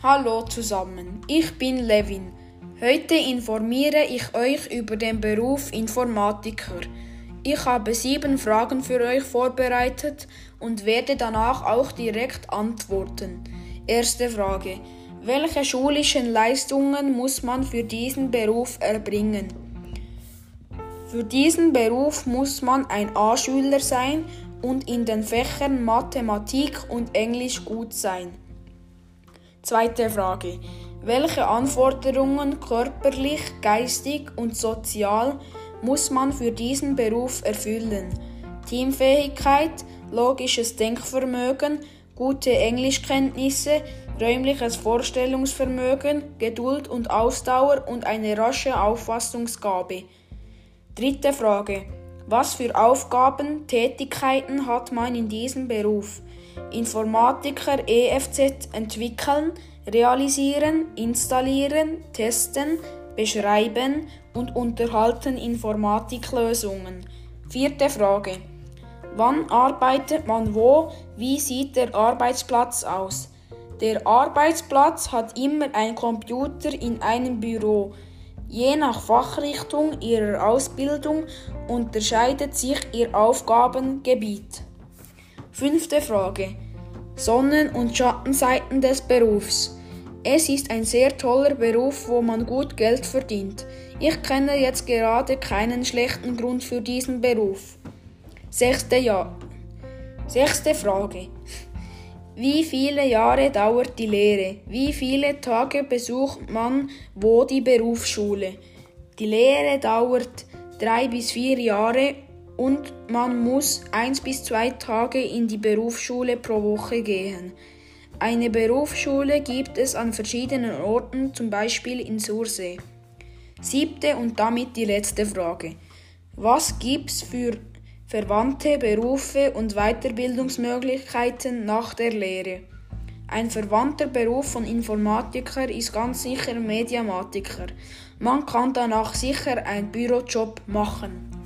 Hallo zusammen, ich bin Levin. Heute informiere ich euch über den Beruf Informatiker. Ich habe sieben Fragen für euch vorbereitet und werde danach auch direkt antworten. Erste Frage. Welche schulischen Leistungen muss man für diesen Beruf erbringen? Für diesen Beruf muss man ein A-Schüler sein und in den Fächern Mathematik und Englisch gut sein. Zweite Frage. Welche Anforderungen körperlich, geistig und sozial muss man für diesen Beruf erfüllen? Teamfähigkeit, logisches Denkvermögen, gute Englischkenntnisse, räumliches Vorstellungsvermögen, Geduld und Ausdauer und eine rasche Auffassungsgabe. Dritte Frage. Was für Aufgaben, Tätigkeiten hat man in diesem Beruf? Informatiker EFZ entwickeln, realisieren, installieren, testen, beschreiben und unterhalten Informatiklösungen. Vierte Frage. Wann arbeitet man wo? Wie sieht der Arbeitsplatz aus? Der Arbeitsplatz hat immer ein Computer in einem Büro. Je nach Fachrichtung ihrer Ausbildung unterscheidet sich ihr Aufgabengebiet. Fünfte Frage. Sonnen- und Schattenseiten des Berufs. Es ist ein sehr toller Beruf, wo man gut Geld verdient. Ich kenne jetzt gerade keinen schlechten Grund für diesen Beruf. Sechste, ja Sechste Frage. Wie viele Jahre dauert die Lehre? Wie viele Tage besucht man wo die Berufsschule? Die Lehre dauert drei bis vier Jahre und man muss eins bis zwei Tage in die Berufsschule pro Woche gehen. Eine Berufsschule gibt es an verschiedenen Orten, zum Beispiel in Sursee. Siebte und damit die letzte Frage. Was gibt's für verwandte Berufe und Weiterbildungsmöglichkeiten nach der Lehre? Ein verwandter Beruf von Informatiker ist ganz sicher Mediamatiker. Man kann danach sicher einen Bürojob machen.